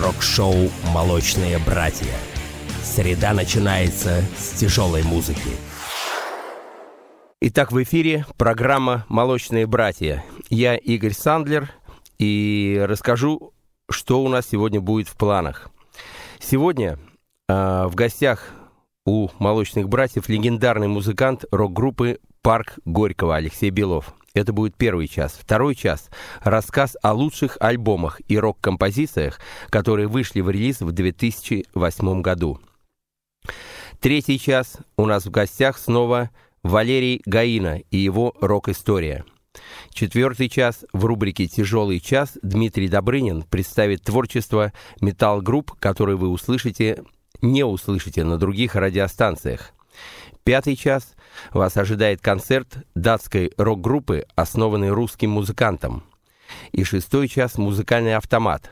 рок-шоу «Молочные братья». Среда начинается с тяжелой музыки. Итак, в эфире программа «Молочные братья». Я Игорь Сандлер и расскажу, что у нас сегодня будет в планах. Сегодня э, в гостях у «Молочных братьев» легендарный музыкант рок-группы «Парк Горького» Алексей Белов – это будет первый час. Второй час – рассказ о лучших альбомах и рок-композициях, которые вышли в релиз в 2008 году. Третий час у нас в гостях снова Валерий Гаина и его рок-история. Четвертый час в рубрике «Тяжелый час» Дмитрий Добрынин представит творчество металл-групп, которые вы услышите, не услышите на других радиостанциях. Пятый час вас ожидает концерт датской рок-группы, основанной русским музыкантом. И шестой час – музыкальный автомат.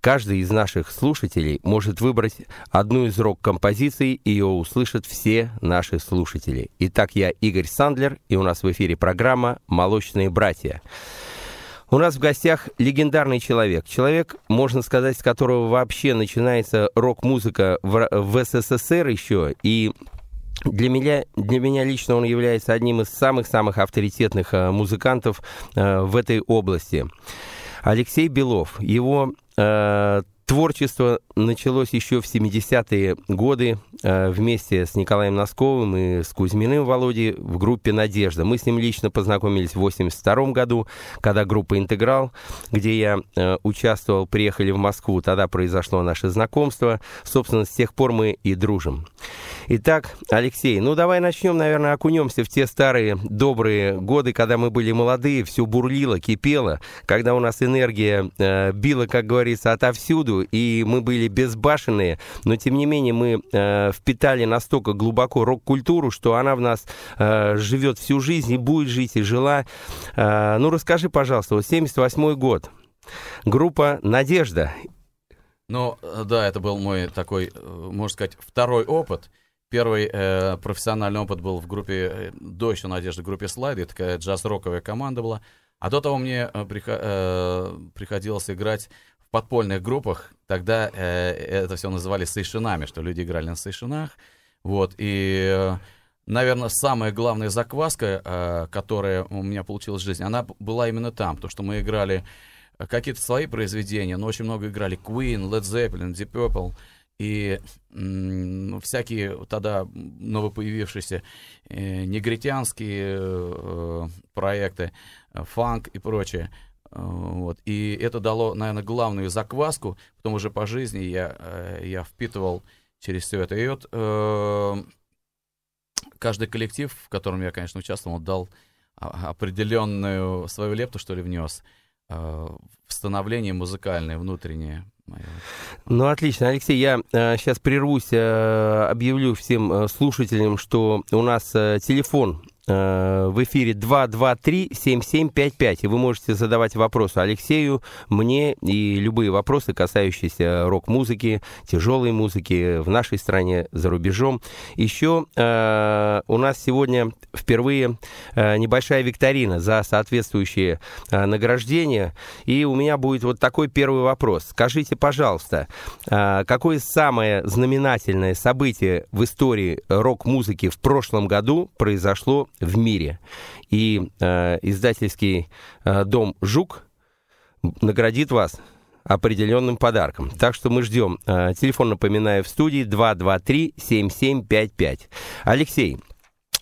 Каждый из наших слушателей может выбрать одну из рок-композиций, и ее услышат все наши слушатели. Итак, я Игорь Сандлер, и у нас в эфире программа «Молочные братья». У нас в гостях легендарный человек. Человек, можно сказать, с которого вообще начинается рок-музыка в, в СССР еще. И для меня, для меня лично он является одним из самых-самых авторитетных э, музыкантов э, в этой области. Алексей Белов. Его э, Творчество началось еще в 70-е годы э, вместе с Николаем Носковым и с Кузьминым Володей в группе «Надежда». Мы с ним лично познакомились в 82 году, когда группа «Интеграл», где я э, участвовал, приехали в Москву. Тогда произошло наше знакомство. Собственно, с тех пор мы и дружим. Итак, Алексей, ну давай начнем, наверное, окунемся в те старые добрые годы, когда мы были молодые, все бурлило, кипело, когда у нас энергия э, била, как говорится, отовсюду, и мы были безбашенные, но тем не менее мы э, впитали настолько глубоко рок-культуру, что она в нас э, живет всю жизнь и будет жить, и жила. Э, ну, расскажи, пожалуйста, вот 78 год, группа «Надежда». Ну, да, это был мой такой, э, можно сказать, второй опыт. Первый э, профессиональный опыт был в группе, э, до еще «Надежды», в группе «Слайды», такая джаз-роковая команда была. А до того мне э, э, приходилось играть подпольных группах тогда э, это все называли сейшинами, что люди играли на сейшинах. Вот, и, э, наверное, самая главная закваска, э, которая у меня получилась в жизни, она была именно там, потому что мы играли какие-то свои произведения, но очень много играли Queen, Led Zeppelin, Deep Purple, и м, всякие тогда новопоявившиеся э, негритянские э, проекты, э, фанк и прочее. Вот. И это дало, наверное, главную закваску. Потом уже по жизни я, э, я впитывал через все это. И вот э, каждый коллектив, в котором я, конечно, участвовал, дал определенную свою лепту, что ли, внес э, в становление музыкальное, внутреннее. Ну, отлично. Алексей, я э, сейчас прервусь, э, объявлю всем э, слушателям, что у нас э, телефон Э, в эфире 223-7755, и вы можете задавать вопросы Алексею, мне и любые вопросы, касающиеся рок-музыки, тяжелой музыки в нашей стране, за рубежом. Еще э, у нас сегодня впервые э, небольшая викторина за соответствующие э, награждения, и у меня будет вот такой первый вопрос. Скажите, пожалуйста, э, какое самое знаменательное событие в истории рок-музыки в прошлом году произошло в мире. И э, издательский э, дом «Жук» наградит вас определенным подарком. Так что мы ждем. Э, телефон, напоминаю, в студии 223-7755. Алексей,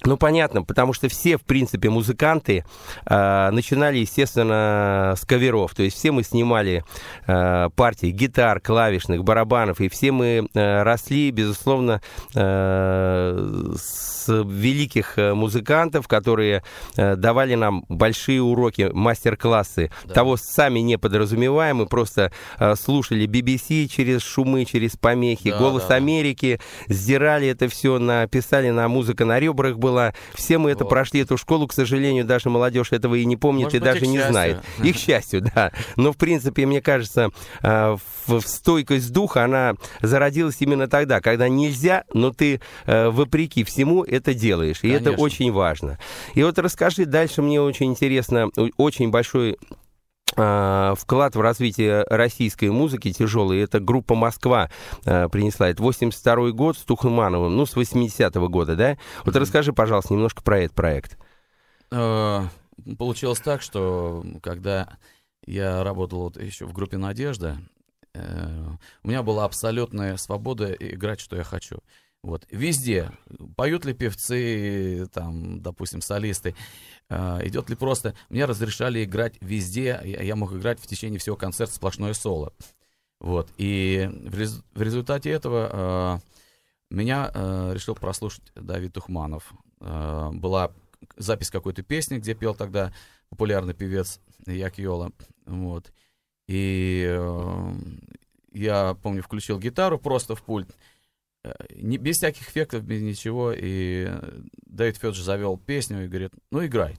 ну, понятно, потому что все, в принципе, музыканты э, начинали, естественно, с каверов. То есть все мы снимали э, партии гитар, клавишных, барабанов, и все мы э, росли, безусловно, э, с великих э, музыкантов, которые э, давали нам большие уроки, мастер-классы. Да. Того сами не подразумеваем, мы просто э, слушали BBC через шумы, через помехи, да, «Голос да, Америки», сдирали это все, написали на музыка на ребрах была. Все мы это вот. прошли, эту школу, к сожалению, даже молодежь этого и не помнит, Может и быть, даже не счастью. знает. Их счастью, да. Но, в принципе, мне кажется, э, в стойкость духа, она зародилась именно тогда, когда нельзя, но ты, э, вопреки всему, это делаешь. И Конечно. это очень важно. И вот расскажи дальше, мне очень интересно, очень большой вклад в развитие российской музыки тяжелый. Это группа «Москва» э, принесла. Это 82 год с Тухмановым, ну, с 80-го года, да? Вот mm-hmm. расскажи, пожалуйста, немножко про этот проект. Э, получилось так, что когда я работал вот еще в группе «Надежда», э, у меня была абсолютная свобода играть, что я хочу. Вот. Везде. Поют ли певцы, там, допустим, солисты, э, идет ли просто... Мне разрешали играть везде, я, я мог играть в течение всего концерта сплошное соло. Вот. И в, рез, в результате этого э, меня э, решил прослушать Давид Тухманов. Э, была запись какой-то песни, где пел тогда популярный певец Як Йола. Вот. И э, я, помню, включил гитару просто в пульт, не, без всяких эффектов, без ничего. И Давид Федорович завел песню и говорит, ну, играй.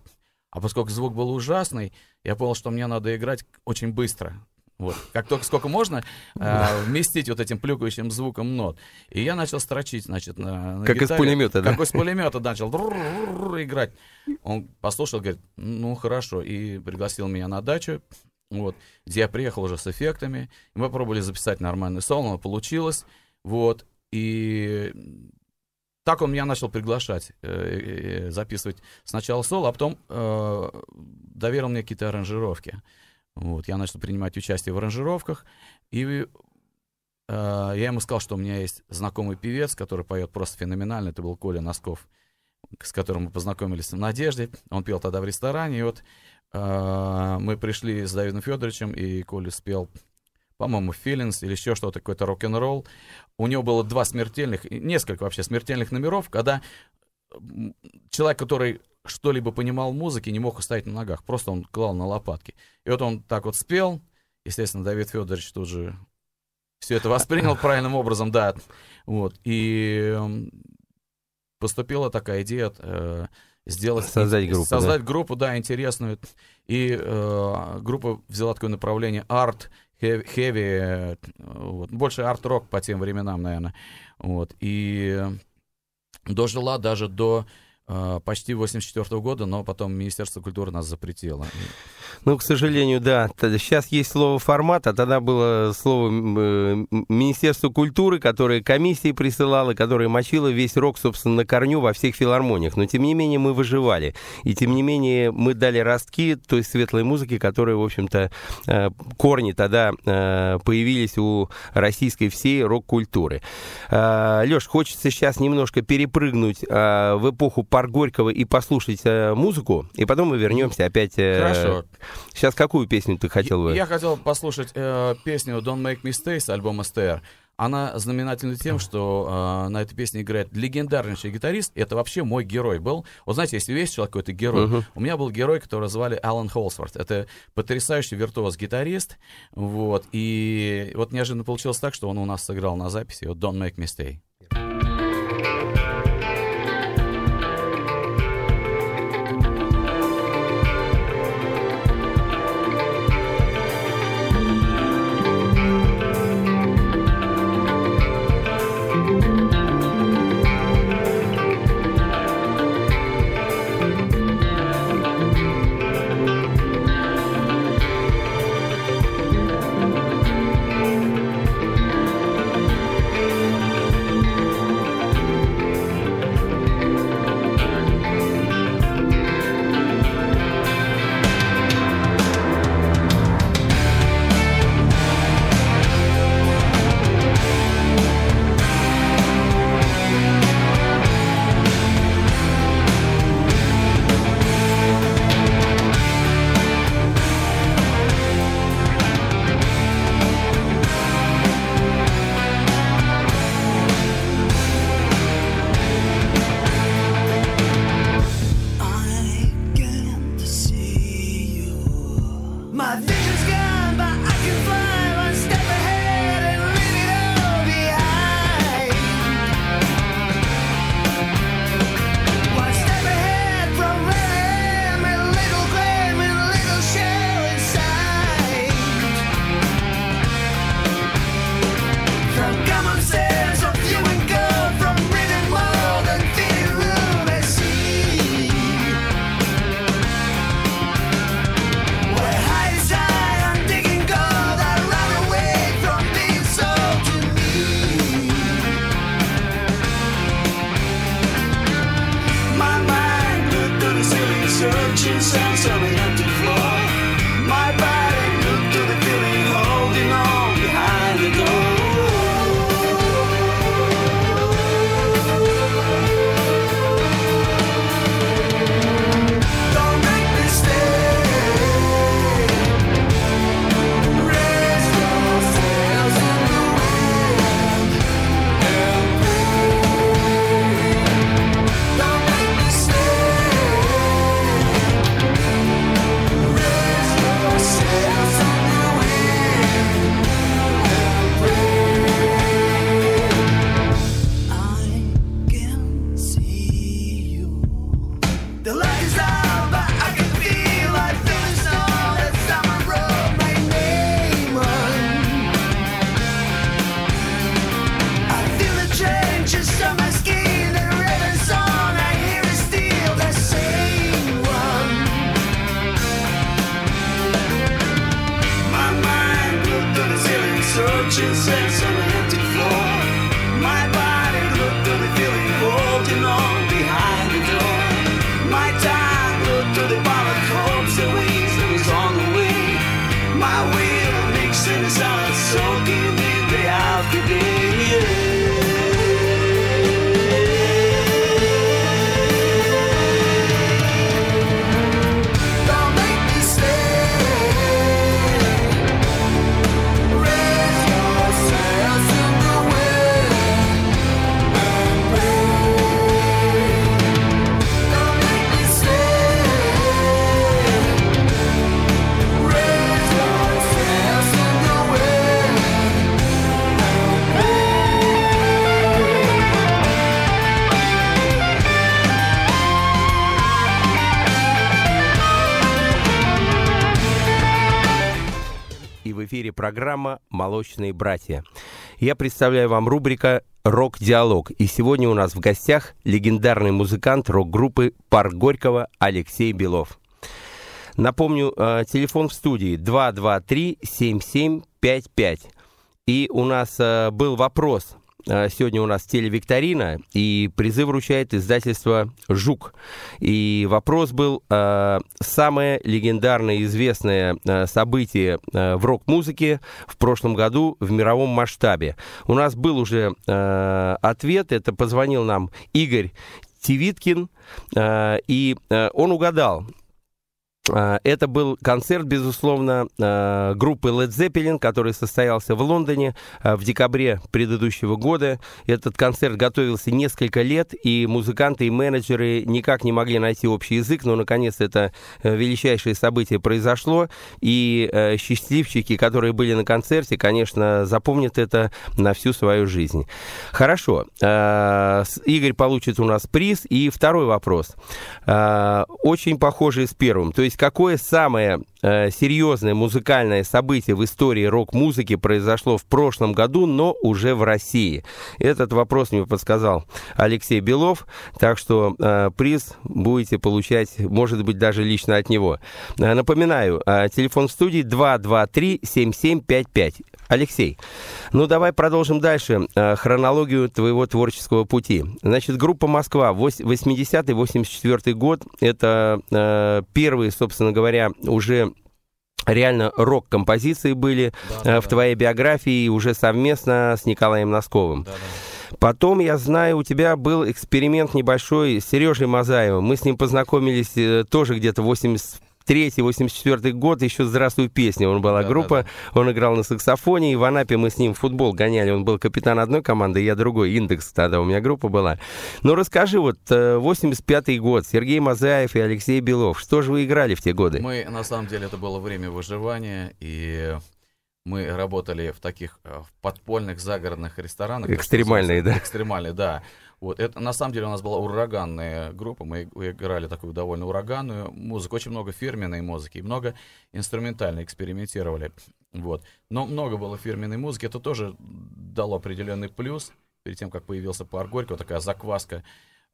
А поскольку звук был ужасный, я понял, что мне надо играть очень быстро. Вот. Как только сколько можно э, вместить вот этим плюкающим звуком нот. И я начал строчить, значит, на, на Как гитаре, из пулемета, да? Как из пулемета начал играть. Он послушал, говорит, ну хорошо, и пригласил меня на дачу, вот, где я приехал уже с эффектами. И мы пробовали записать нормальный соло, но получилось. Вот, и так он меня начал приглашать, э, э, э записывать сначала соло, а потом доверил мне какие-то аранжировки. Вот, я начал принимать участие в аранжировках, и я ему сказал, что у меня есть знакомый певец, который поет просто феноменально, это был Коля Носков, с которым мы познакомились в «Надежде», он пел тогда в ресторане, и вот мы пришли с Давидом Федоровичем, и Коля спел по-моему, Feelings или еще что-то, какой-то рок-н-ролл. У него было два смертельных, несколько вообще смертельных номеров, когда человек, который что-либо понимал в музыке, не мог устоять на ногах. Просто он клал на лопатки. И вот он так вот спел. Естественно, Давид Федорович тут же все это воспринял правильным образом, да. Вот. И эм, поступила такая идея э, сделать... Создать группу. Создать да. группу, да, интересную. И э, группа взяла такое направление арт, heavy, э, вот. больше арт-рок по тем временам, наверное. Вот. И дожила даже до почти 84 года, но потом Министерство культуры нас запретило. Ну, к сожалению, да. Сейчас есть слово «формат», а тогда было слово э, Министерство культуры, которое комиссии присылало, которое мочило весь рок, собственно, на корню во всех филармониях. Но, тем не менее, мы выживали. И, тем не менее, мы дали ростки той светлой музыки, которая, в общем-то, э, корни тогда э, появились у российской всей рок-культуры. Леш, хочется сейчас немножко перепрыгнуть в эпоху парк Горького и послушать э, музыку, и потом мы вернемся опять. Э, Хорошо. Сейчас какую песню ты хотел бы? Я хотел послушать э, песню Don't Make Mistakes с альбома STR. Она знаменательна тем, что э, на этой песне играет легендарнейший гитарист. Это вообще мой герой был. Вот знаете, если весь человек какой-то герой, uh-huh. у меня был герой, которого звали Алан Холсворт. Это потрясающий виртуоз-гитарист. Вот. И вот неожиданно получилось так, что он у нас сыграл на записи вот Don't Make Mistake. Программа «Молочные братья». Я представляю вам рубрика «Рок-диалог». И сегодня у нас в гостях легендарный музыкант рок-группы «Парк Горького» Алексей Белов. Напомню, э, телефон в студии 223-7755. И у нас э, был вопрос. Э, Сегодня у нас телевикторина, и призы вручает издательство «Жук». И вопрос был э, «Самое легендарное и известное э, событие в рок-музыке в прошлом году в мировом масштабе». У нас был уже ответ, это позвонил нам Игорь Тивиткин, и он угадал. А, Это был концерт, безусловно, а, группы Led Zeppelin, который состоялся в Лондоне а, в декабре предыдущего года. Этот концерт готовился несколько лет, и музыканты и менеджеры никак не могли найти общий язык, но, наконец, это э, величайшее событие произошло, и э, счастливчики, которые были на концерте, конечно, запомнят это на всю свою жизнь. Хорошо. Игорь получит у нас приз. И второй вопрос. Очень похожий с первым. То есть какое самое э, серьезное музыкальное событие в истории рок-музыки произошло в прошлом году, но уже в России? Этот вопрос мне подсказал Алексей Белов, так что э, приз будете получать, может быть, даже лично от него. Э, Напоминаю, э, телефон в студии 223-7755. Алексей, ну давай продолжим дальше э, хронологию твоего творческого пути. Значит, группа «Москва», вось- 80-84 год, это э, первые, собственно говоря, уже реально рок-композиции были Да, э, в да, твоей биографии уже совместно с Николаем Носковым. да, да. Потом, я знаю, у тебя был эксперимент небольшой с Сережей Мазаевым. Мы с ним познакомились э, тоже где-то 83-84 год, еще «Здравствуй, песня». Он была Да, группа, он играл на саксофоне, и в Анапе мы с ним в футбол гоняли. Он был капитан одной команды, я другой, «Индекс» тогда у меня группа была. Но расскажи, вот э, 85-й год, Сергей Мазаев и Алексей Белов, что же вы играли в те годы? Мы, на самом деле, это было время выживания, и мы работали в таких э, в подпольных загородных ресторанах. Экстремальные, да? Экстремальные, да. Вот, это, на самом деле у нас была ураганная группа, мы играли такую довольно ураганную музыку, очень много фирменной музыки, и много инструментальной экспериментировали, вот. Но много было фирменной музыки, это тоже дало определенный плюс, перед тем, как появился парк Горького, такая закваска,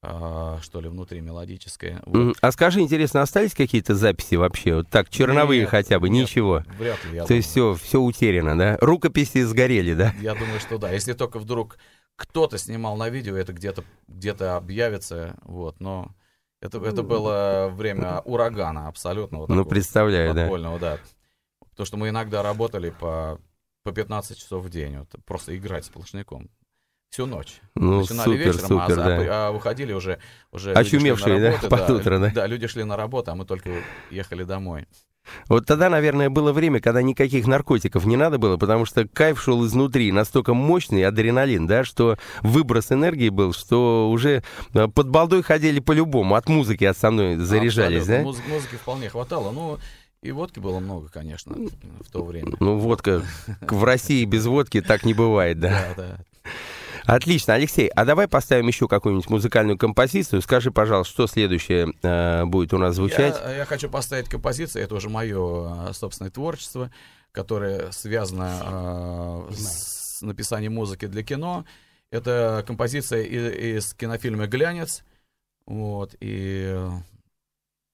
а, что ли, внутри мелодическая. Вот. А скажи, интересно, остались какие-то записи вообще? Вот так, черновые Нет, хотя бы, нет, ничего? Вряд ли, я То есть все, все утеряно, да? Рукописи сгорели, да? Я думаю, что да. Если только вдруг кто-то снимал на видео, это где-то где-то объявится, вот. Но это, это было время урагана абсолютно. Вот Ну, такого представляю, да. да. Потому что мы иногда работали по, по 15 часов в день, вот, просто играть сплошняком. Всю ночь. Ну, Начинали супер, вечером, а супер, за- да. а выходили уже, уже Очумевшие, да, работу, под утро, да? Да, люди шли на работу, а мы только ехали домой. Вот тогда, наверное, было время, когда никаких наркотиков не надо было, потому что кайф шел изнутри, настолько мощный адреналин, да, что выброс энергии был, что уже э, под балдой ходили по-любому, от музыки основной заряжались, Абсолютно. да? Муз- музыки вполне хватало. Ну, и водки было много, конечно, в то время. Ну, водка в России без водки так не бывает, да. Да, да. Отлично, Алексей, а давай поставим еще какую-нибудь музыкальную композицию. Скажи, пожалуйста, что следующее э, будет у нас звучать? Я, я хочу поставить композицию, это уже мое собственное творчество, которое связано э, с написанием музыки для кино. Это композиция из, из кинофильма «Глянец». Вот, и э,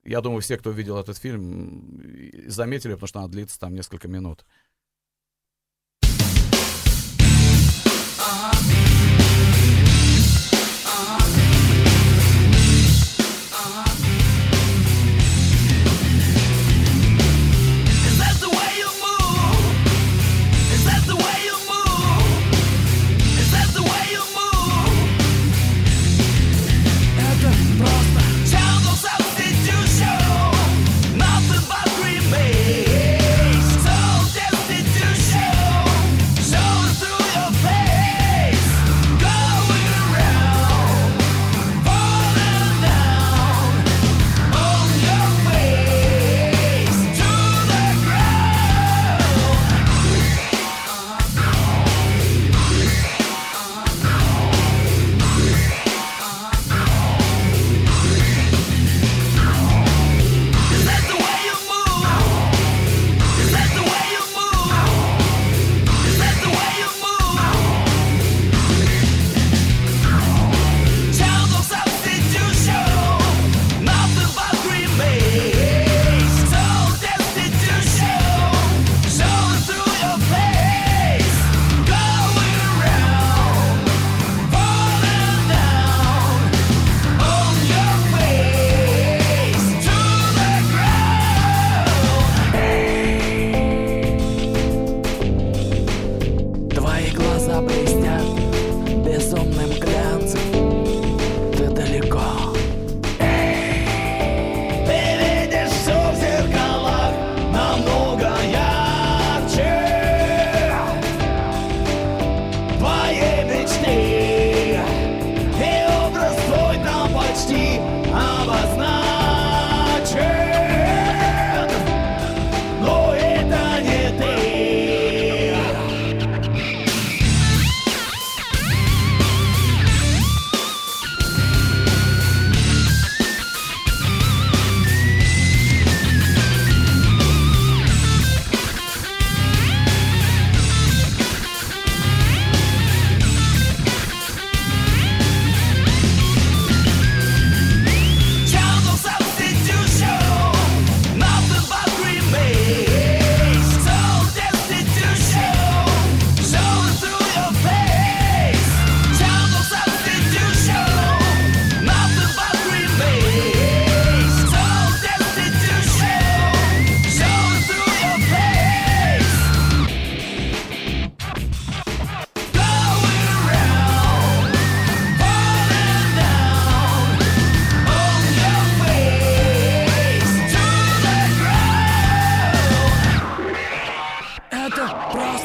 я думаю, все, кто видел этот фильм, заметили, потому что она длится там несколько минут.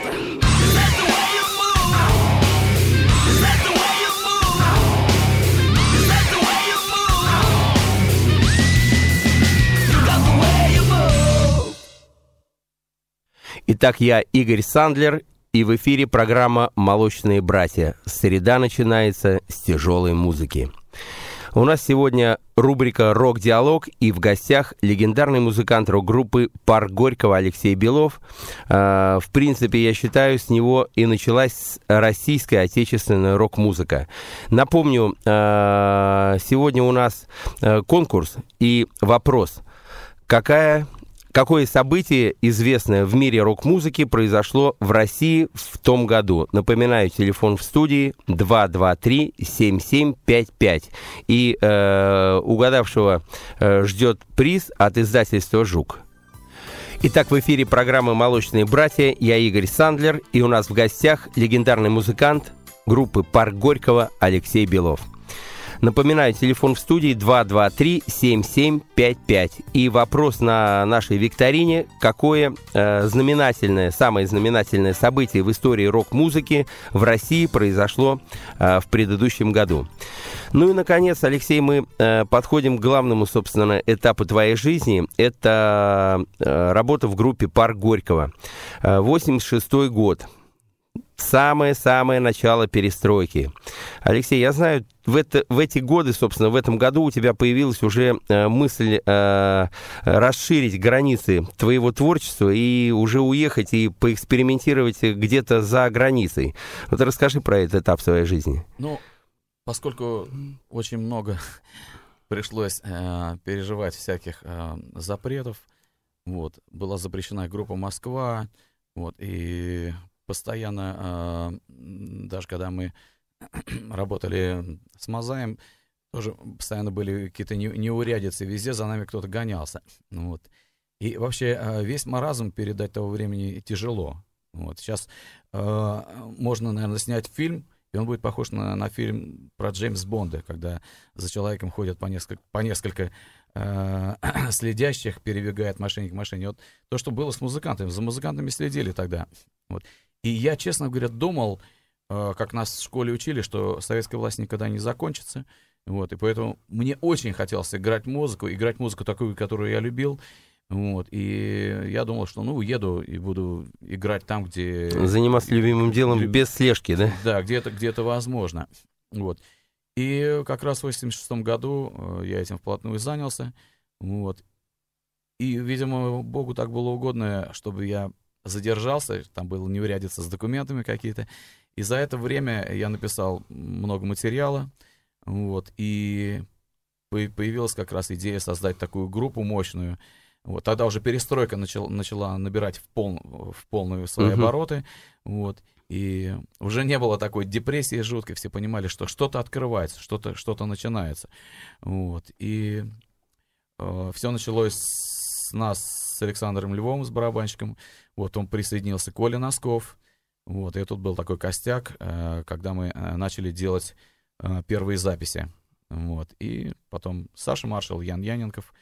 просто. Итак, я Игорь Сандлер, и в эфире программа «Молочные братья». Среда начинается с тяжелой музыки. У нас сегодня рубрика «Рок-диалог» и в гостях легендарный музыкант рок-группы «Парк Горького» Алексей Белов. А, в принципе, я считаю, с него и началась российская отечественная рок-музыка. Напомню, а, сегодня у нас а, конкурс и вопрос. Какая Какое событие, известное в мире рок-музыки, произошло в России в том году? Напоминаю, телефон в студии 223-7755. И э, угадавшего э, ждет приз от издательства «Жук». Итак, в эфире программы «Молочные братья». Я Игорь Сандлер, и у нас в гостях легендарный музыкант группы «Парк Горького» Алексей Белов. Напоминаю, телефон в студии 223-7755. И вопрос на нашей викторине, какое э, знаменательное, самое знаменательное событие в истории рок-музыки в России произошло э, в предыдущем году. Ну и, наконец, Алексей, мы э, подходим к главному, собственно, этапу твоей жизни. Это э, работа в группе «Парк Горького». Э, 86 год самое-самое начало перестройки. Алексей, я знаю, в, это, в эти годы, собственно, в этом году у тебя появилась уже э, мысль э, расширить границы твоего творчества и уже уехать и поэкспериментировать где-то за границей. Вот расскажи про этот этап своей жизни. Ну, поскольку очень много пришлось э, переживать всяких э, запретов, вот, была запрещена группа «Москва», вот, и постоянно, э, даже когда мы работали с Мазаем, тоже постоянно были какие-то неурядицы, везде за нами кто-то гонялся. Вот. И вообще э, весь маразм передать того времени тяжело. Вот. Сейчас э, можно, наверное, снять фильм, и он будет похож на, на фильм про Джеймс Бонда, когда за человеком ходят по несколько, по несколько э, следящих, перебегает мошенник к машине. Вот то, что было с музыкантами. За музыкантами следили тогда. Вот. И я, честно говоря, думал, э, как нас в школе учили, что советская власть никогда не закончится. Вот, и поэтому мне очень хотелось играть музыку, играть музыку такую, которую я любил. Вот, и я думал, что, ну, уеду и буду играть там, где... Заниматься любимым делом Люб... без слежки, да? Да, где-то где возможно. Вот. И как раз в 86 году э, я этим вплотную занялся. Вот. И, видимо, Богу так было угодно, чтобы я задержался, там было неурядица с документами какие-то. И за это время я написал много материала, вот, и появилась как раз идея создать такую группу мощную. Вот, тогда уже перестройка начала, начала набирать в, пол, в полную свои uh-huh. обороты, вот, и уже не было такой депрессии жуткой, все понимали, что что-то открывается, что-то что начинается, вот, и э, все началось с нас, с Александром Львовым, с барабанщиком, вот он присоединился Коля Носков. Вот, и тут был такой костяк, э, когда мы э, начали делать э, первые записи. Вот, и потом Саша Маршал, Ян Яненков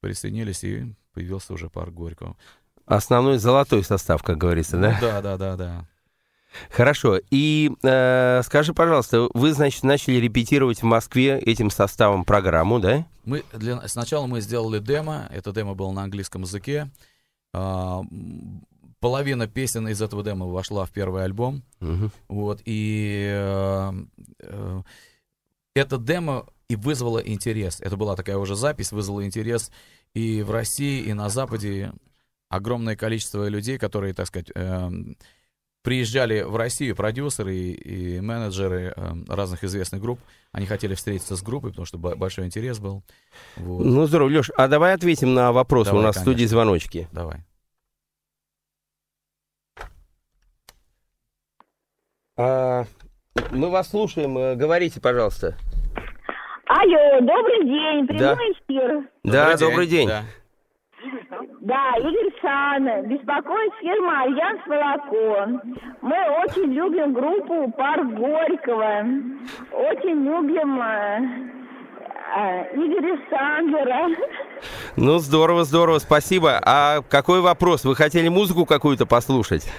присоединились, и появился уже пар Горького. Основной золотой состав, как говорится, да? Ну, да, да, да, да. Хорошо. И э, скажи, пожалуйста, вы, значит, начали репетировать в Москве этим составом программу, да? Мы для, сначала мы сделали демо. Это демо было на английском языке. А, половина песен из этого демо вошла в первый альбом. Uh-huh. Вот, и э, э, это демо и вызвало интерес. Это была такая уже запись, вызвала интерес и в России, и на Западе. Огромное количество людей, которые, так сказать, э, приезжали в Россию, продюсеры и, и менеджеры э, разных известных групп. Они хотели встретиться с группой, потому что большой интерес был. Вот. Ну, здорово, Леш, а давай ответим на вопрос. Давай, У нас конечно. в студии звоночки. Давай. А, мы вас слушаем. Э, говорите, пожалуйста. Алло, добрый день, прямой да. эфир. Да, добрый день. Да. Да, Игорь Сан, беспокоит фирма Альянс Молоко. Мы очень любим группу Парк Горького. Очень любим э, э, Игоря Сандлера. Ну, здорово, здорово, спасибо. А какой вопрос? Вы хотели музыку какую-то послушать?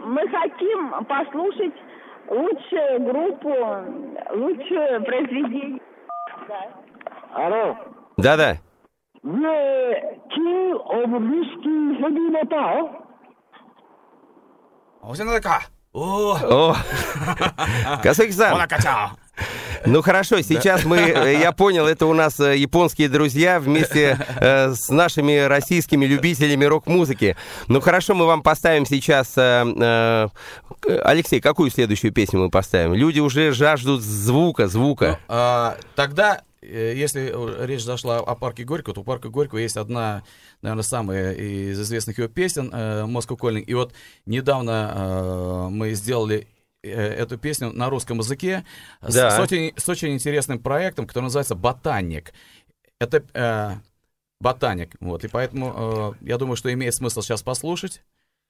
Мы хотим послушать лучшую группу, лучшее произведение. Алло. Да-да. The king of whiskey heavy metal. Озинака. О, О, Касык-сан, Монакача. ну хорошо, сейчас мы, э, я понял, это у нас э, японские друзья вместе э, с нашими российскими любителями рок-музыки. Ну хорошо, мы вам поставим сейчас... э, э, к- Алексей, какую следующую песню мы поставим? Люди уже жаждут звука, звука. А, тогда, если э, речь зашла о парке Горького, то у парка Горького есть одна, наверное, самая из известных его песен э, «Moscow Calling». И вот недавно э, мы сделали э, эту песню на русском языке с- Да. с, очень, с очень интересным проектом, который называется «Ботаник». Это э, «Ботаник», вот, и поэтому э, я думаю, что имеет смысл сейчас послушать.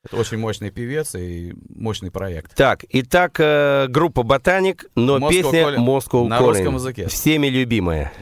Это очень мощный певец и мощный проект. Так, итак, э, группа «Ботаник», но Moscow песня Calling «Moscow на Calling». русском языке. Всеми любимая.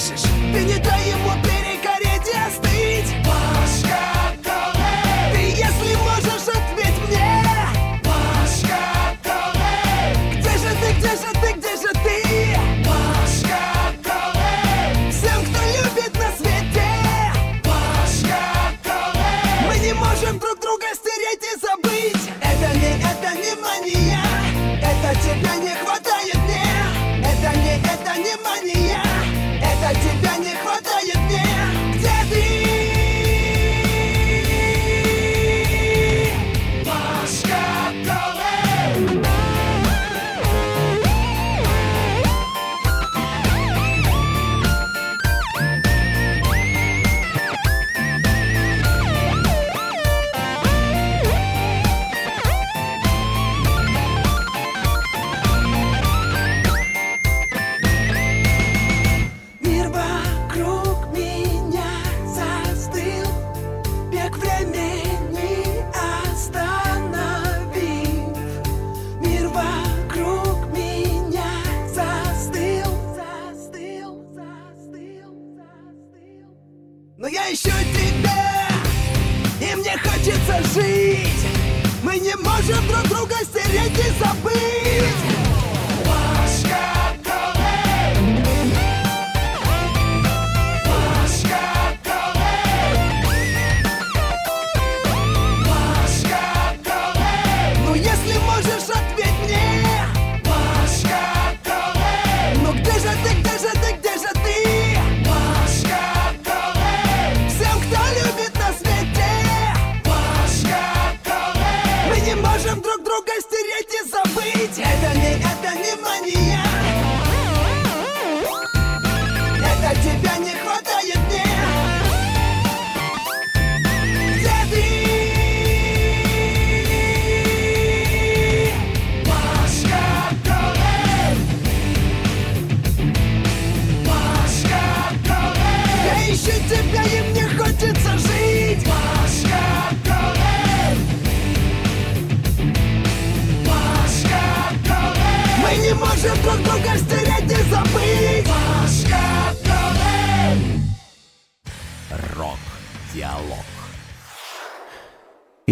Слышишь? Ты не дай ему перегореть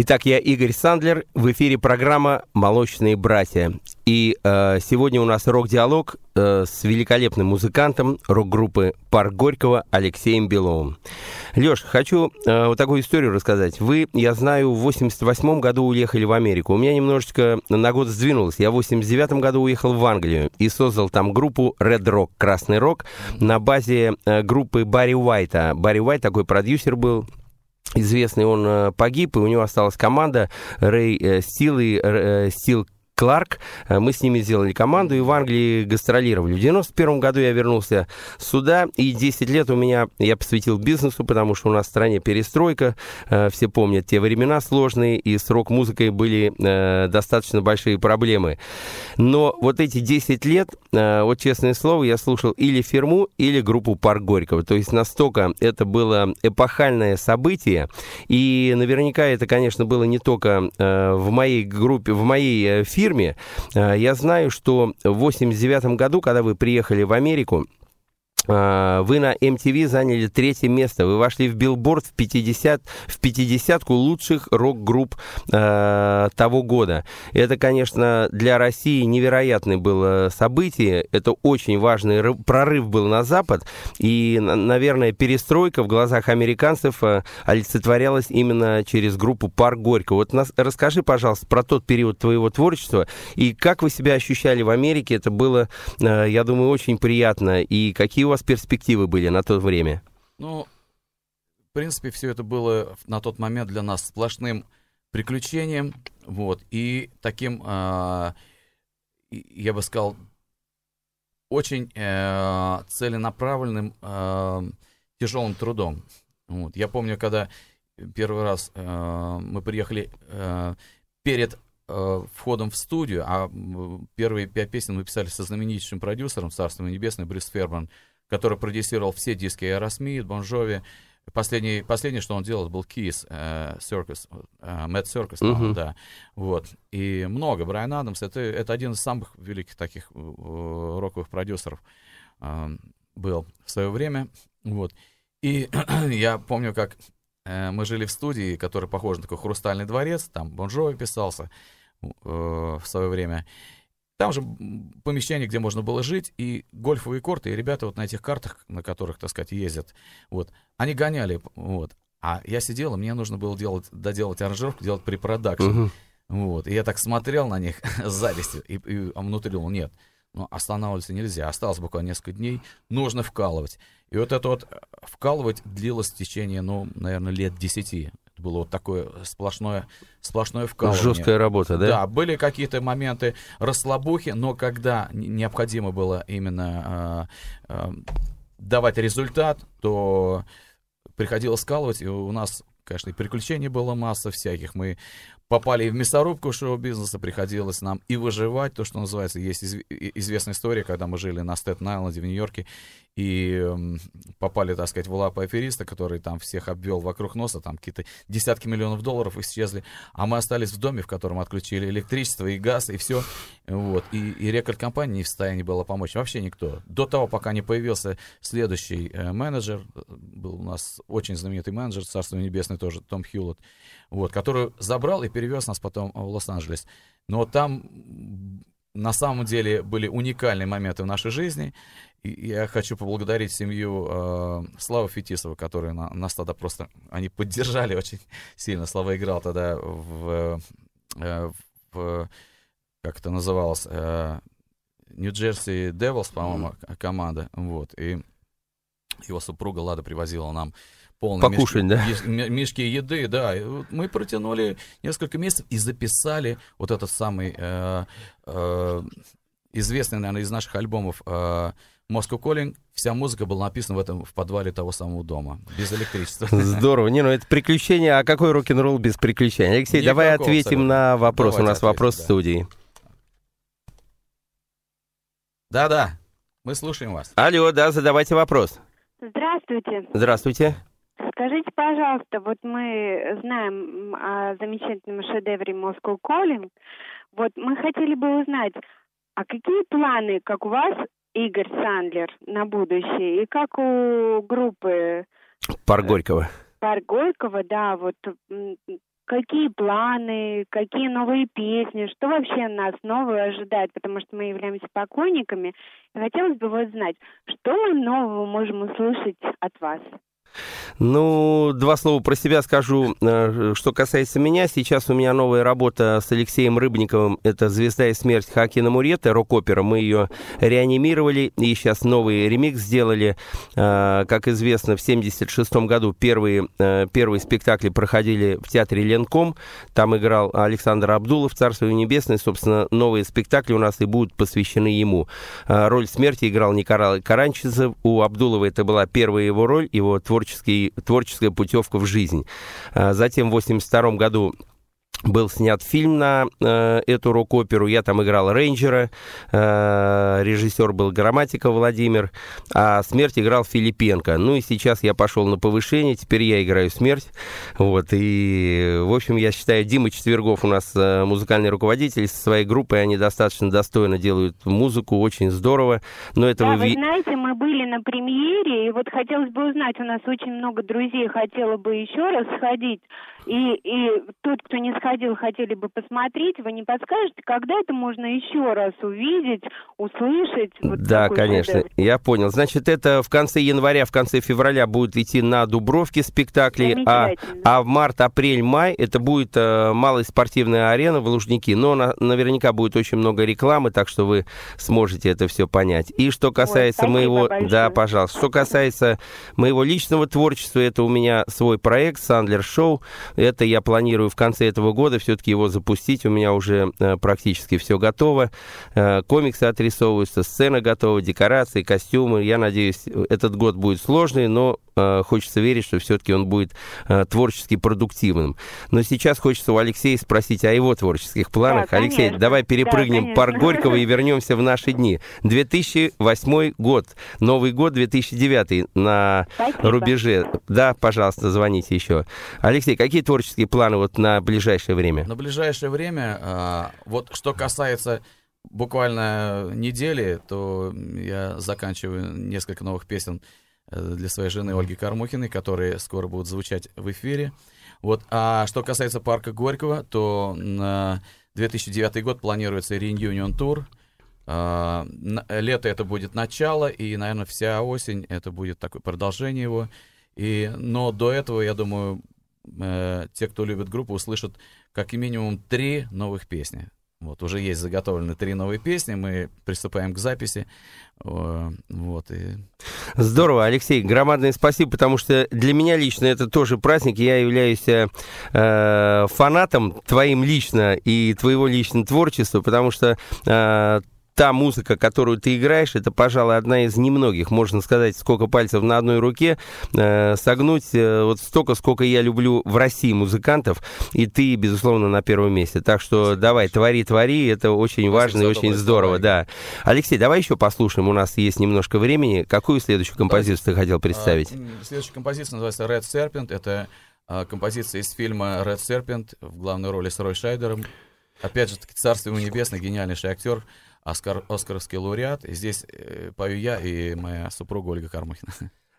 Итак, я Игорь Сандлер, в эфире программа «Молочные братья». И э, сегодня у нас рок-диалог э, с великолепным музыкантом рок-группы «Парк Горького» Алексеем Беловым. Леш, хочу э, вот такую историю рассказать. Вы, я знаю, в 88 году уехали в Америку. У меня немножечко на год сдвинулось. Я в 89 году уехал в Англию и создал там группу Red Rock, Красный Рок, на базе э, группы Барри Уайта. Барри Уайт такой продюсер был, известный, он э, погиб, и у него осталась команда Рэй э, Стил и э, Стил Кларк. Э, Мы с ними сделали команду и в Англии гастролировали. В 91 году я вернулся сюда, и 10 лет у меня я посвятил бизнесу, потому что у нас в стране перестройка. Э, Все помнят те времена сложные, и с рок-музыкой были э, достаточно большие проблемы. Но вот эти 10 лет, вот честное слово, я слушал или фирму, или группу Парк Горького. То есть настолько это было эпохальное событие, и наверняка это, конечно, было не только в моей группе, в моей э, фирме. Э, Я знаю, что в 89 году, когда вы приехали в Америку, вы на MTV заняли третье место. Вы вошли в билборд в 50 в 50-ку лучших рок-групп э, того года. Это, конечно, для России невероятное было событие. Это очень важный ры- прорыв был на Запад. И, на- наверное, перестройка в глазах американцев э, олицетворялась именно через группу «Парк Горького». Вот нас, расскажи, пожалуйста, про тот период твоего творчества и как вы себя ощущали в Америке. Это было, э, я думаю, очень приятно. И какие у вас перспективы были на то время? Ну, в принципе, все это было на тот момент для нас сплошным приключением, вот, и таким, а, и- я бы сказал, очень э, целенаправленным, э, тяжелым трудом. Вот. Я помню, когда первый раз э, мы приехали э, перед э, входом в студию, а первые пять песен мы писали со знаменитейшим продюсером Царство Небесное Брюс Фербан, который продюсировал все диски Aerosmith, Bon Jovi. Последний, последнее, что он делал, был Kiss, э, Circus, э, Mad Circus, Мгм. да. Вот. И много. Брайан Адамс, это, это один из самых великих таких э, роковых продюсеров э, был в свое время. Вот. И я помню, как э, мы жили в студии, которая похожа на такой хрустальный дворец, там Бон Джови писался э, в свое время. Там же помещение, где можно было жить, и гольфовые корты, и ребята вот на этих картах, на которых, так сказать, ездят, вот, они гоняли, вот. А я сидел, и мне нужно было делать, доделать аранжировку, делать препродакшн. Мгм. Вот. И я так смотрел на них с завистью, и, и а внутри думал, нет, ну, останавливаться нельзя, осталось буквально несколько дней, нужно вкалывать. И вот это вот э, вкалывать длилось в течение, ну, наверное, лет десяти. Было вот такое сплошное, сплошное вкалывание. Жесткая работа, да? Да, были какие-то моменты расслабухи, но когда необходимо было именно э, э, давать результат, то приходилось скалывать, и у нас, конечно, и приключений было масса всяких. Мы попали и в мясорубку шоу-бизнеса, приходилось нам и выживать, то, что называется. Есть изв- известная история, когда мы жили на Стэттен-Айленде в Нью-Йорке, и эм, попали, так сказать, в лапы афериста, который там всех обвел вокруг носа, там какие-то десятки миллионов долларов исчезли, а мы остались в доме, в котором отключили электричество и газ, и все. Вот. И, и рекорд-компания не в состоянии была помочь. Вообще никто. До того, пока не появился следующий э, менеджер, э, был у нас очень знаменитый менеджер, Царство Небесное тоже, Том Хьюлетт, вот, который забрал и перевез нас потом в Лос-Анджелес. Но там на самом деле были уникальные моменты в нашей жизни. И я хочу поблагодарить семью э, Славы Фетисова, которые на- нас тогда просто, они поддержали очень сильно. Слава играл тогда в, э, в как это называлось, э, Нью-Джерси Девилс, по-моему, к- команда, вот, и его супруга Лада привозила нам полные Покушать, мешки, да? мешки еды, да, мы протянули несколько месяцев и записали вот этот самый э, э, известный, наверное, из наших альбомов э, Moscow Calling, вся музыка была написана в этом в подвале того самого дома, без электричества. Здорово. Не, ну это приключение. А какой рок-н-ролл без приключений? Алексей, давай Никакого ответим абсолютно. на вопрос. Давайте У нас вопрос в ответим, да. студии. Да-да, мы слушаем вас. Алло, да, задавайте вопрос. Здравствуйте. Здравствуйте. Скажите, пожалуйста, вот мы знаем о замечательном шедевре Moscow Calling. Вот мы хотели бы узнать, а какие планы, как у вас, Игорь Сандлер, на будущее, и как у группы Парк Горького. Парк Горького, да, вот какие планы, какие новые песни, что вообще нас нового ожидает, потому что мы являемся поклонниками. И хотелось бы вот знать, что мы нового можем услышать от вас. Ну, два слова про себя скажу. Э, что касается меня, сейчас у меня новая работа с Алексеем Рыбниковым. Это «Звезда и смерть» Хакина Мурета, рок-опера. Мы ее реанимировали и сейчас новый ремикс сделали. Э, как известно, в 1976 году первые, э, первые спектакли проходили в театре Ленком. Там играл Александр Абдулов, Царство Небесное. Собственно, новые спектакли у нас и будут посвящены ему. Роль смерти играл Николай Каранчезов. У Абдулова это была первая его роль, его творческий творческая путевка в жизнь. А затем в 1982 году был снят фильм на э, эту рок-оперу. Я там играл рейнджера. Э, режиссер был Грамматика Владимир. А смерть играл Филипенко. Ну и сейчас я пошел на повышение. Теперь я играю смерть. Вот. И, в общем, я считаю, Дима Четвергов у нас э, музыкальный руководитель со своей группой. Они достаточно достойно делают музыку. Очень здорово. Но это да, вы... вы знаете, мы были на премьере. И вот хотелось бы узнать, у нас очень много друзей хотело бы еще раз сходить. И, и тот, кто не сходил, хотели бы посмотреть, вы не подскажете, когда это можно еще раз увидеть, услышать? Вот да, конечно, шедевр? я понял. Значит, это в конце января, в конце февраля будет идти на Дубровке спектакли, а, а в март, апрель, май это будет э, малая спортивная арена в Лужники, но на, наверняка будет очень много рекламы, так что вы сможете это все понять. И что касается Ой, моего... Большое. Да, пожалуйста. Что касается моего личного творчества, это у меня свой проект «Сандлер Шоу», это я планирую в конце этого года все-таки его запустить. У меня уже э, практически все готово. Э, комиксы отрисовываются, сцена готова, декорации, костюмы. Я надеюсь, этот год будет сложный, но э, хочется верить, что все-таки он будет творчески продуктивным. Но сейчас хочется у Алексея спросить о его творческих планах. Да, Алексей, давай перепрыгнем да, парк Горького и вернемся в наши дни. 2008 год, Новый год 2009 на Спасибо. рубеже. Да, пожалуйста, звоните еще. Алексей, какие творческие планы вот на ближайшее время? На ближайшее время, а, вот что касается буквально недели, то я заканчиваю несколько новых песен э, для своей жены Ольги Кармухиной, которые скоро будут звучать в эфире. Вот. А что касается парка Горького, то на 2009 год планируется реюнион тур. А, лето это будет начало, и, наверное, вся осень это будет такое продолжение его. И, но до этого, я думаю, э, те, кто любит группу, услышат как минимум три новых песни. Вот, уже есть заготовлены три новые песни, мы приступаем к записи. Вот, и... Здорово, Алексей, громадное спасибо, потому что для меня лично это тоже праздник. Я являюсь э, фанатом твоим лично и твоего личного творчества, потому что э, та музыка, которую ты играешь, это, пожалуй, одна из немногих, можно сказать, сколько пальцев на одной руке, э, согнуть э, вот столько, сколько я люблю в России музыкантов, и ты, безусловно, на первом месте. Так что давай, твори, твори, это очень Спасибо важно и очень здорово, да. Алексей, давай еще послушаем, у нас есть немножко времени. Какую следующую композицию да. ты хотел представить? А, следующая композиция называется Red Serpent, это а, композиция из фильма Red Serpent в главной роли с Рой Шайдером. Опять же, таки, царство ему небесное, гениальнейший актер. Оскар, Оскаровский лауреат. Здесь э, пою я и моя супруга Ольга Кармухина.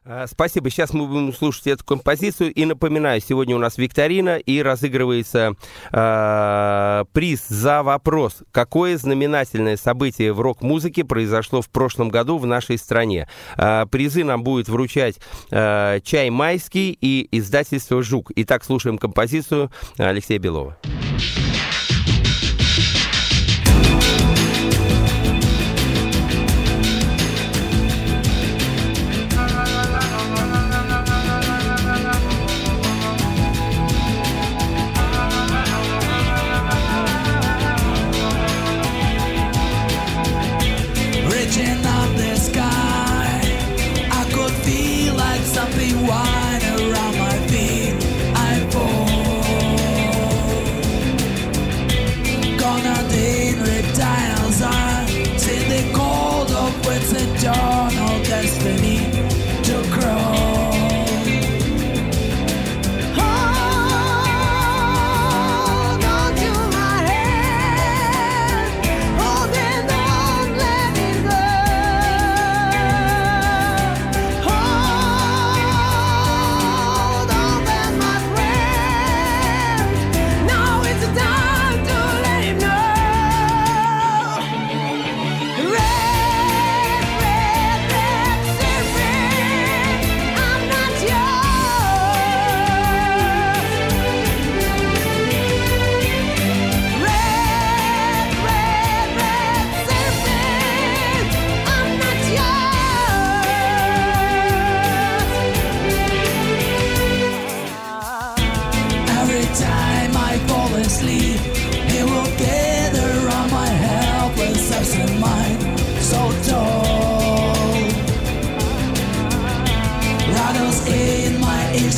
А, спасибо. Сейчас мы будем слушать эту композицию. И напоминаю, сегодня у нас викторина и разыгрывается э, приз за вопрос, какое знаменательное событие в рок-музыке произошло в прошлом году в нашей стране. Э, призы нам будет вручать э, Чай Майский и издательство Жук. Итак, слушаем композицию Алексея Белова.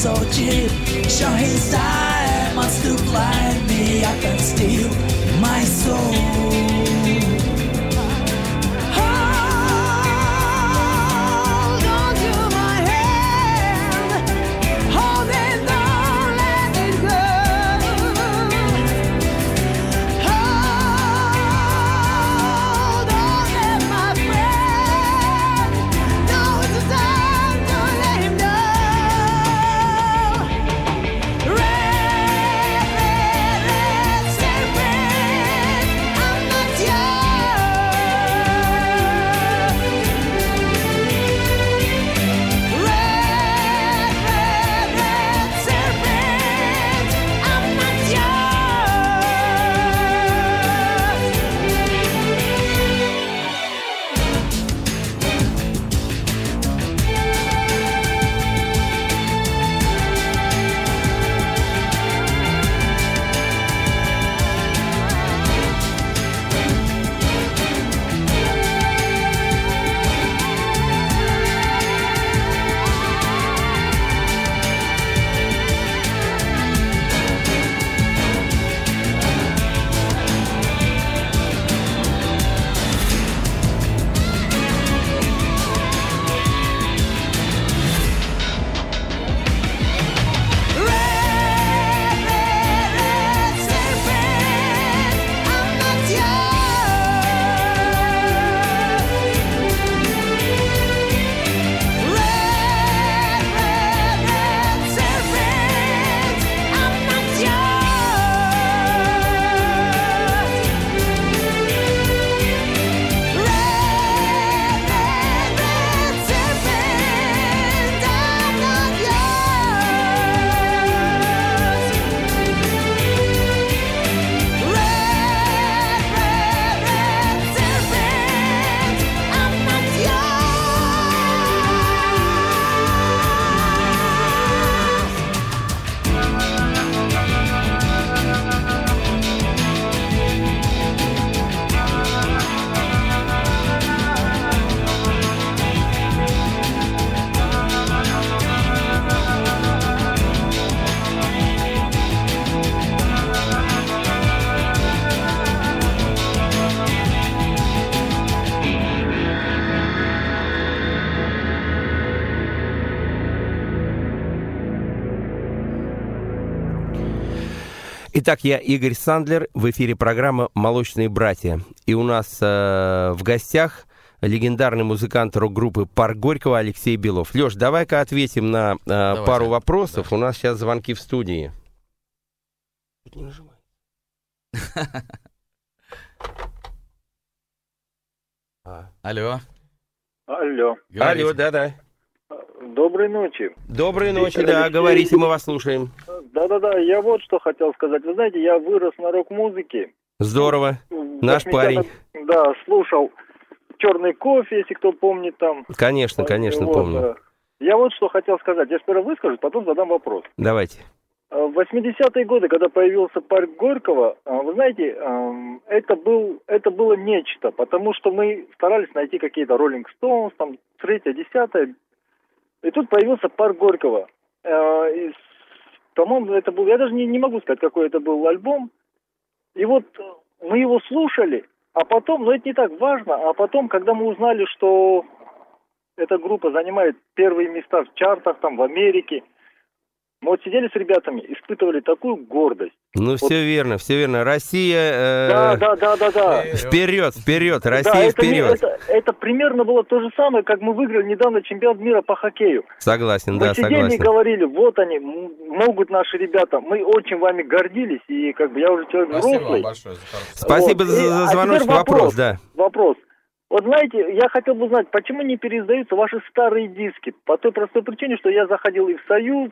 So cheap, show his diamonds to blind me I can steal my soul. Итак, я Игорь Сандлер, в эфире программа «Молочные братья». И у нас э, в гостях легендарный музыкант рок-группы «Парк Горького» Алексей Белов. Леш, давай-ка ответим на э, пару вопросов. У нас сейчас звонки в студии. Не нажимай. А. Алло. Алло. Алло, да-да. Доброй ночи. Доброй ночи, Виктор да, Алексеевич. говорите, мы вас слушаем. Да-да-да, я вот что хотел сказать. Вы знаете, я вырос на рок-музыке. Здорово. Наш 80-х парень. Да, слушал «Черный кофе», если кто помнит там. Конечно, конечно, Вот, помню. э, Я вот что хотел сказать. Я сперва выскажу, потом задам вопрос. Давайте. Э, В 80-е годы, когда появился парк Горького, э, вы знаете, это, был, это было нечто, потому что мы старались найти какие-то Rolling Stones, там, третье, десятое. И тут появился парк Горького. Э, По-моему, это был, я даже не, не могу сказать, какой это был альбом. И вот э, мы его слушали, а потом, но это не так важно, а потом, когда мы узнали, что эта группа занимает первые места в чартах, там, в Америке, мы вот сидели с ребятами, испытывали такую гордость. Ну, все верно, все верно. Россия... э, Да, да, да, да, да. Вперед, вперед, Да, Россия это, не- вперед. это, это примерно было то же самое, как мы выиграли недавно чемпионат мира по хоккею. Согласен, Мы да, сидели и согласен. говорили, вот они, могут наши ребята. Мы очень вами гордились, и как бы я уже человек Спасибо взрослый. большое за. Спасибо Вот. за, И- за а звоночек. теперь Вопрос, вопрос. да. Вопрос. Вот знаете, я хотел бы знать, почему не переиздаются ваши старые диски? По той простой причине, что я заходил и в Союз,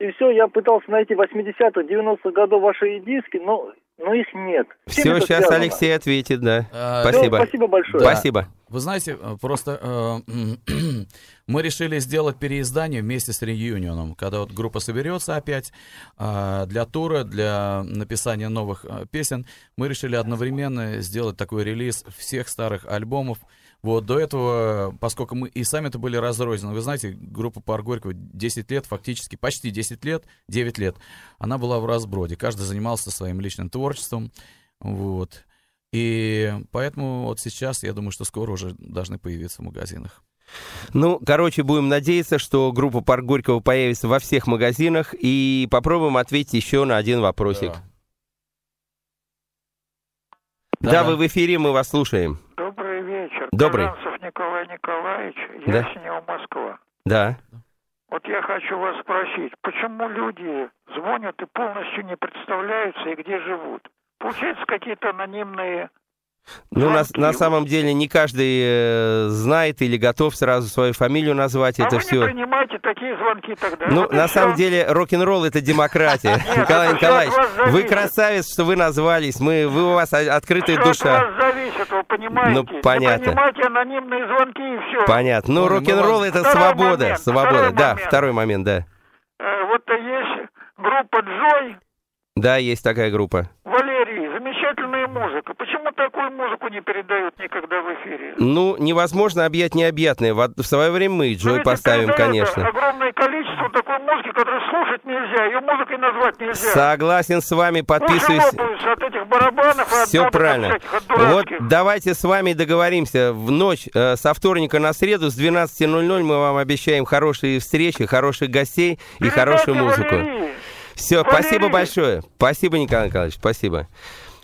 и все, я пытался найти 80-х, 90-х годов ваши диски, но, но их нет. Все, сейчас связано? Алексей ответит, да. А, Спасибо. спасибо большое. Да. Спасибо. Вы знаете, э, просто э, мы решили сделать переиздание вместе с реюнионом, когда вот группа соберется опять э, для тура, для написания новых э, песен. Мы решили одновременно сделать такой релиз всех старых альбомов. Вот до этого, поскольку мы и сами-то были разрознены, вы знаете, группа Пар Горького 10 лет, фактически почти 10 лет, 9 лет, она была в разброде. Каждый занимался своим личным творчеством. Вот. И поэтому вот сейчас, я думаю, что скоро уже должны появиться в магазинах. Ну, короче, будем надеяться, что группа Парк Горького появится во всех магазинах. И попробуем ответить еще на один вопросик. Да, Да-да. вы в эфире, мы вас слушаем. Добрый. Казанцев Николай Николаевич, Да. Ясенева, Москва. Да. Вот я хочу вас спросить, почему люди звонят и полностью не представляются и где живут? Получается, какие-то анонимные... Ну, на, звонки. на самом деле, не каждый э, знает или готов сразу свою фамилию назвать. а это вы все. не принимаете такие звонки тогда? Ну, и на всё. самом деле, рок-н-ролл это демократия. Николай это Николаевич, вы красавец, что вы назвались. Мы, вы у вас открытая Всё от душа. вас зависит, вы понимаете? Ну, понятно. Принимайте анонимные звонки и все. Понятно. Ну, мы рок-н-ролл это свобода. Свобода. Да, второй момент, да. Э, Вот есть группа Джой, Да, есть такая группа. Валерий, музыка. Почему такую музыку не передают никогда в эфире? Ну, невозможно объять необъятное. В, свое время мы Но Джой ведь поставим, конечно. огромное количество такой музыки, которую слушать нельзя, ее музыкой назвать нельзя. Согласен с вами, подписываюсь. от этих барабанов и от Все от правильно. всяких, от Вот давайте с вами договоримся. В ночь э, со вторника на среду с 12.00 мы вам обещаем хорошие встречи, хороших гостей и Передайте хорошую музыку. Валерии. Все, Валерий! спасибо большое. Спасибо, Николай Николаевич, спасибо.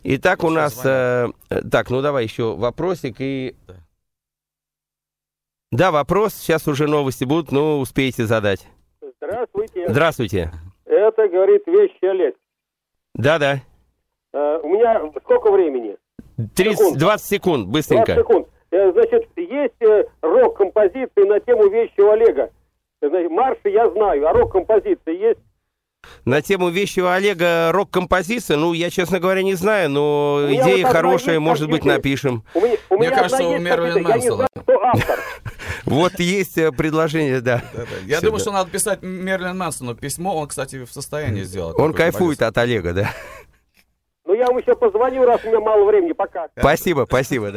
Итак, у нас... э, так, ну давай еще вопросик и... Да. Да, вопрос. Сейчас уже новости будут, но успеете задать. Здравствуйте. Здравствуйте. Это, говорит, вещи Олег. Да-да. Э, у меня сколько времени? 30, Секунд. 20 секунд, 20 быстренько. секунд. Э, значит, есть э, рок-композиции на тему вещи у Олега. Э, значит, марши я знаю, а рок-композиции есть? На тему вещего Олега рок-композиция, ну, я, честно говоря, не знаю, но У идея вот хорошая, может быть, напишем. У меня, у Мне меня кажется, одна у Мерлин Мэнсона. Вот есть э, предложение, да. Я думаю, что надо писать Мерлин Мэнсону письмо. Он, кстати, в состоянии сделать. Он кайфует от Олега, да. Ну, я вам еще позвоню, раз у меня мало времени. Пока. Спасибо, спасибо, да.